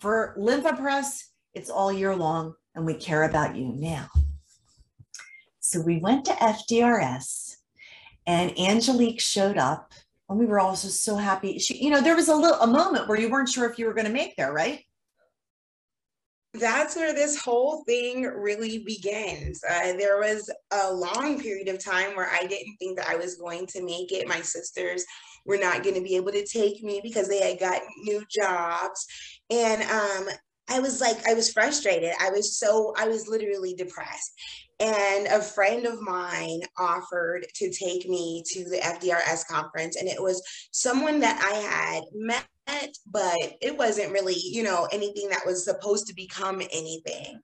For Lympha Press, it's all year long, and we care about you now. So we went to FDRS, and Angelique showed up and we were also so happy. She, you know, there was a little a moment where you weren't sure if you were going to make there, right? That's where this whole thing really begins. Uh, there was a long period of time where I didn't think that I was going to make it. My sisters were not going to be able to take me because they had gotten new jobs. And um, I was like, I was frustrated. I was so, I was literally depressed. And a friend of mine offered to take me to the FDRS conference, and it was someone that I had met, but it wasn't really, you know, anything that was supposed to become anything.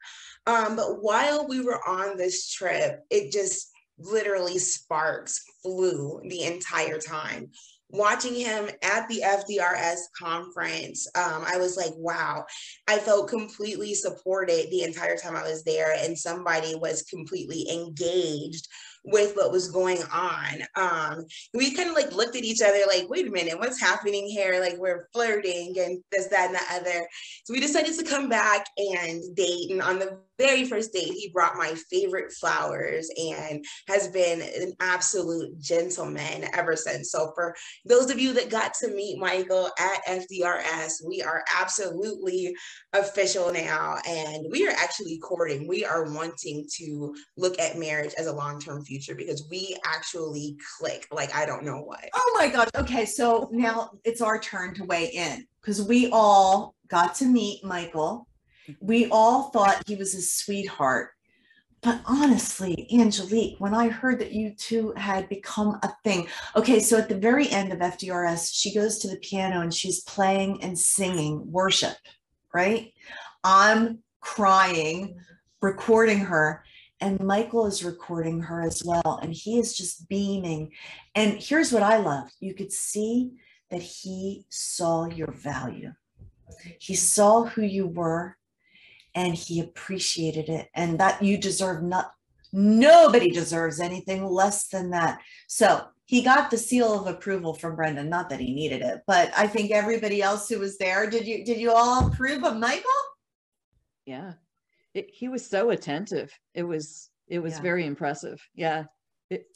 Um, but while we were on this trip, it just literally sparks flew the entire time watching him at the FDRS conference, um, I was like, wow, I felt completely supported the entire time I was there, and somebody was completely engaged with what was going on. Um, we kind of like looked at each other like, wait a minute, what's happening here? Like we're flirting and this, that, and the other. So we decided to come back and date. And on the very first date, he brought my favorite flowers and has been an absolute gentleman ever since. So for those of you that got to meet Michael at FDRS, we are absolutely official now. And we are actually courting. We are wanting to look at marriage as a long-term future because we actually click like I don't know what. Oh my gosh. Okay. So now it's our turn to weigh in because we all got to meet Michael. We all thought he was a sweetheart. But honestly, Angelique, when I heard that you two had become a thing, okay, so at the very end of FDRS, she goes to the piano and she's playing and singing worship, right? I'm crying, recording her and Michael is recording her as well. And he is just beaming. And here's what I love you could see that he saw your value, he saw who you were, and he appreciated it. And that you deserve not, nobody deserves anything less than that. So he got the seal of approval from Brendan. Not that he needed it, but I think everybody else who was there, did you did you all approve of Michael? Yeah it, he was so attentive. It was it was yeah. very impressive. Yeah, it,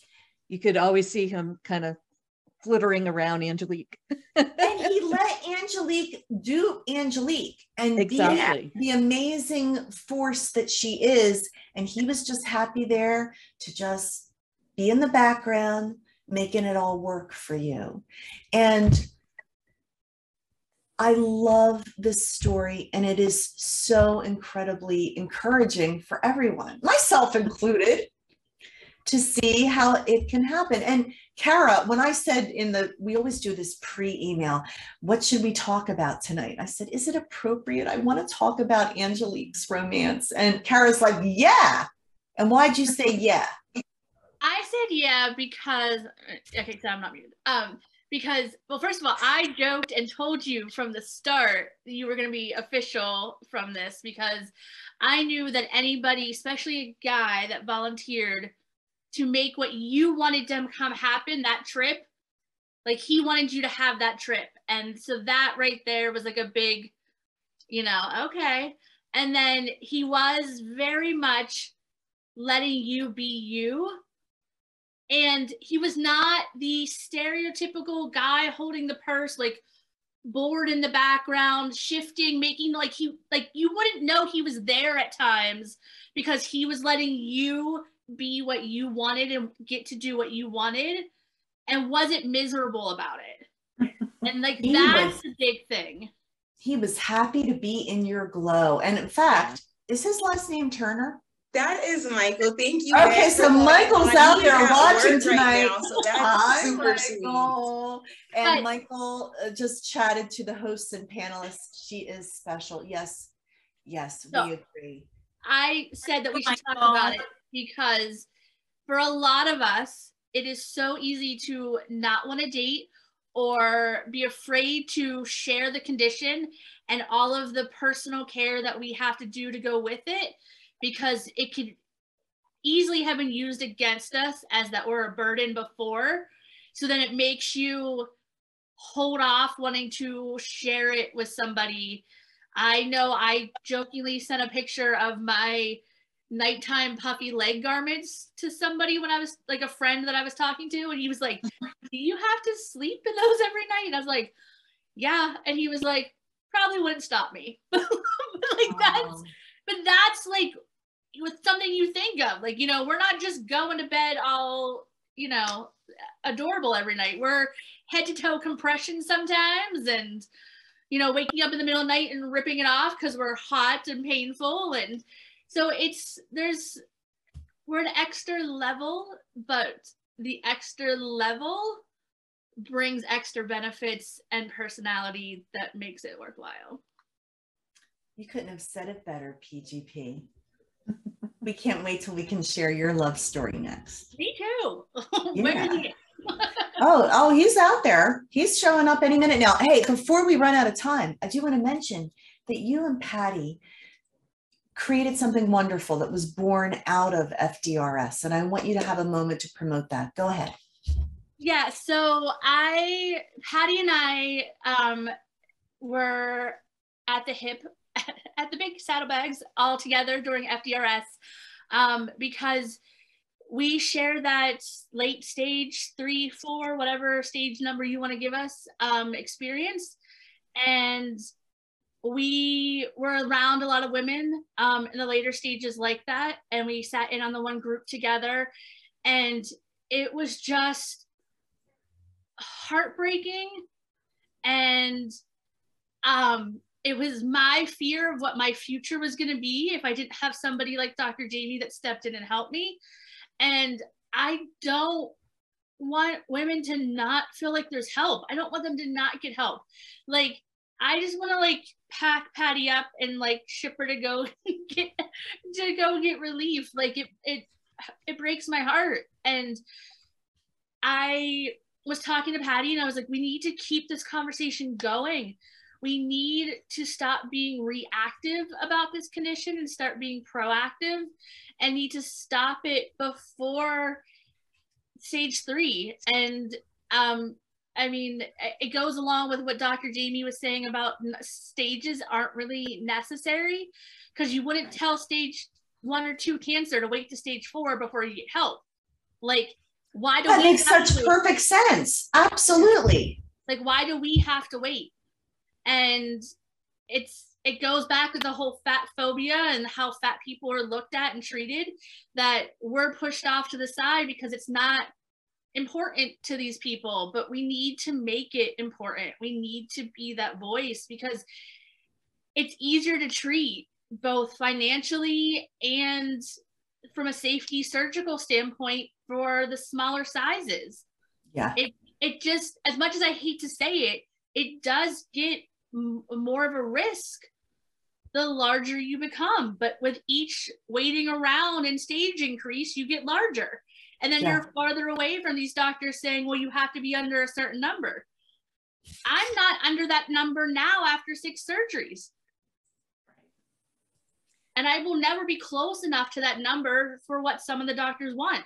you could always see him kind of flittering around Angelique. and he let Angelique do Angelique and exactly. be the amazing force that she is. And he was just happy there to just be in the background, making it all work for you. And I love this story, and it is so incredibly encouraging for everyone, myself included, to see how it can happen. And Cara, when I said in the, we always do this pre email, what should we talk about tonight? I said, is it appropriate? I want to talk about Angelique's romance. And Cara's like, yeah. And why'd you say yeah? I said yeah because, okay, so I'm not muted. Um, because well first of all i joked and told you from the start you were going to be official from this because i knew that anybody especially a guy that volunteered to make what you wanted to come happen that trip like he wanted you to have that trip. And so that right there was like a big you know okay. And then he was very much letting you be you. And he was not the stereotypical guy holding the purse like bored in the background shifting making like he like you wouldn't know he was there at times because he was letting you be what you wanted and get to do what you wanted and wasn't miserable about it. And like that's was- the big thing. He was happy to be in your glow. And in fact, is his last name Turner? That is Michael. Thank you. Okay, so Michael's on. out He there is at watching work tonight. now, so that's Hi, super sweet. And But- Michael uh, just chatted to the hosts and panelists. She is special. Yes, yes, So- we agree. I said that we should talk about it because for a lot of us, it is so easy to not want to date or be afraid to share the condition and all of the personal care that we have to do to go with it because it could easily have been used against us as that we're a burden before. So then it makes you hold off wanting to share it with somebody I know I jokingly sent a picture of my nighttime puffy leg garments to somebody when I was like a friend that I was talking to, and he was like, Do you have to sleep in those every night? And I was like, Yeah. And he was like, Probably wouldn't stop me. But like that's but that's like with something you think of. Like, you know, we're not just going to bed all, you know, adorable every night. We're head to toe compression sometimes and you know, waking up in the middle of the night and ripping it off because we're hot and painful. And so it's there's we're an extra level, but the extra level brings extra benefits and personality that makes it worthwhile. You couldn't have said it better, PGP. we can't wait till we can share your love story next. Me too. Yeah. he? Oh, oh, he's out there. He's showing up any minute now. Hey, before we run out of time, I do want to mention that you and Patty created something wonderful that was born out of FDRS. And I want you to have a moment to promote that. Go ahead. Yeah, so I, Patty and I um, were at the hip, at the big saddlebags all together during FDRS um, because we share that late stage three, four, whatever stage number you want to give us um, experience. And we were around a lot of women um, in the later stages like that. And we sat in on the one group together. And it was just heartbreaking and um it was my fear of what my future was going to be if i didn't have somebody like dr jamie that stepped in and helped me and i don't want women to not feel like there's help i don't want them to not get help like i just want to like pack patty up and like ship her to go get to go get relief like it it it breaks my heart and i was talking to Patty and I was like, we need to keep this conversation going. We need to stop being reactive about this condition and start being proactive and need to stop it before stage three. And um, I mean, it goes along with what Dr. Jamie was saying about stages aren't really necessary because you wouldn't tell stage one or two cancer to wait to stage four before you get help. Like, why do That we makes such perfect sense. Absolutely. like why do we have to wait and it's it goes back to the whole fat phobia and how fat people are looked at and treated that we're pushed off to the side because it's not important to these people but we need to make it important. We need to be that voice because it's easier to treat both financially and from a safety surgical standpoint for the smaller sizes. Yeah. it it just as much as i hate to say it it does get m- more of a risk the larger you become but with each waiting around and stage increase you get larger and then Yeah. you're farther away from these doctors saying well you have to be under a certain number i'm not under that number now after six surgeries and i will never be close enough to that number for what some of the doctors want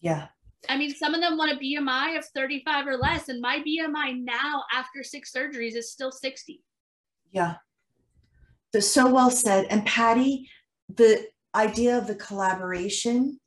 Yeah. I mean, some of them want a BMI of 35 or less, and my BMI now after six surgeries is still 60. Yeah. So, so well said. And Patty, the idea of the collaboration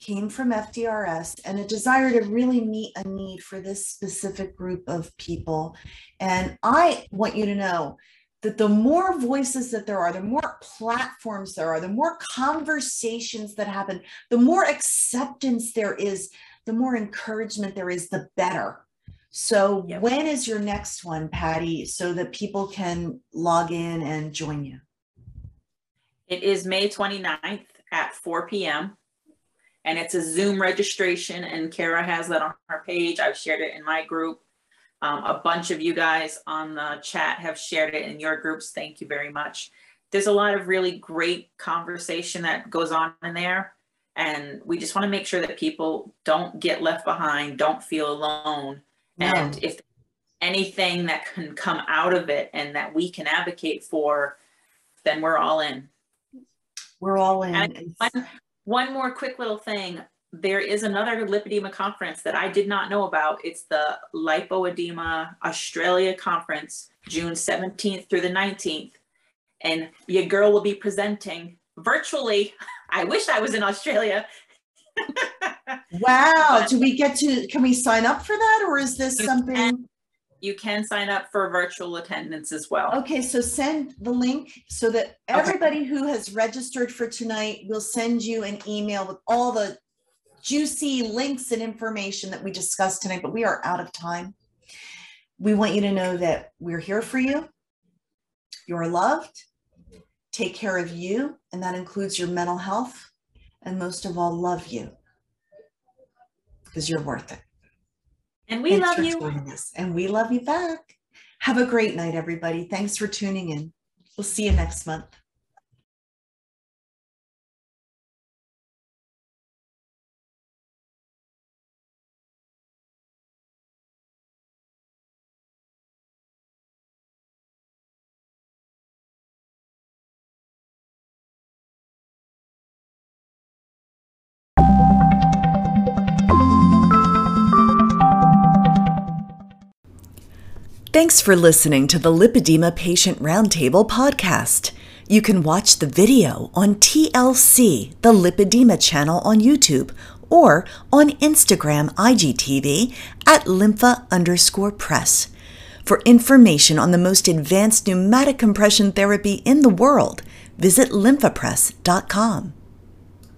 came from FDRS and a desire to really meet a need for this specific group of people. And I want you to know that the more voices that there are, the more platforms there are, the more conversations that happen, the more acceptance there is, the more encouragement there is, the better. So, Yep. when is your next one, Patty, so that people can log in and join you? It is May 29th at 4 p.m. And it's a Zoom registration, and Cara has that on her page. I've shared it in my group. Um, a bunch of you guys on the chat have shared it in your groups. Thank you very much. There's a lot of really great conversation that goes on in there. And we just want to make sure that people don't get left behind, don't feel alone. And if anything that can come out of it and that we can advocate for, then we're all in. We're all in. And One, more quick little thing. There is another lipedema conference that I did not know about. It's the Lipoedema Australia Conference, June 17th through the 19th. And your girl will be presenting virtually. I wish I was in Australia. Wow. Do we get to, can we sign up for that or is this something? You can sign up for virtual attendance as well. Okay, so send the link so that everybody who has registered for tonight will send you an email with all the juicy links and information that we discussed tonight, but we are out of time. We want you to know that we're here for you. You're loved. Take care of you, and that includes your mental health. And most of all, love you because you're worth it. And we Thanks love you. joining us, and we love you back. Have a great night, everybody. Thanks for tuning in. We'll see you next month. Thanks for listening to the Lipedema Patient Roundtable podcast. You can watch the video on TLC, the Lipedema channel on YouTube, or on Instagram IGTV at lympha underscore press. For information on the most advanced pneumatic compression therapy in the world, visit lymphapress.com.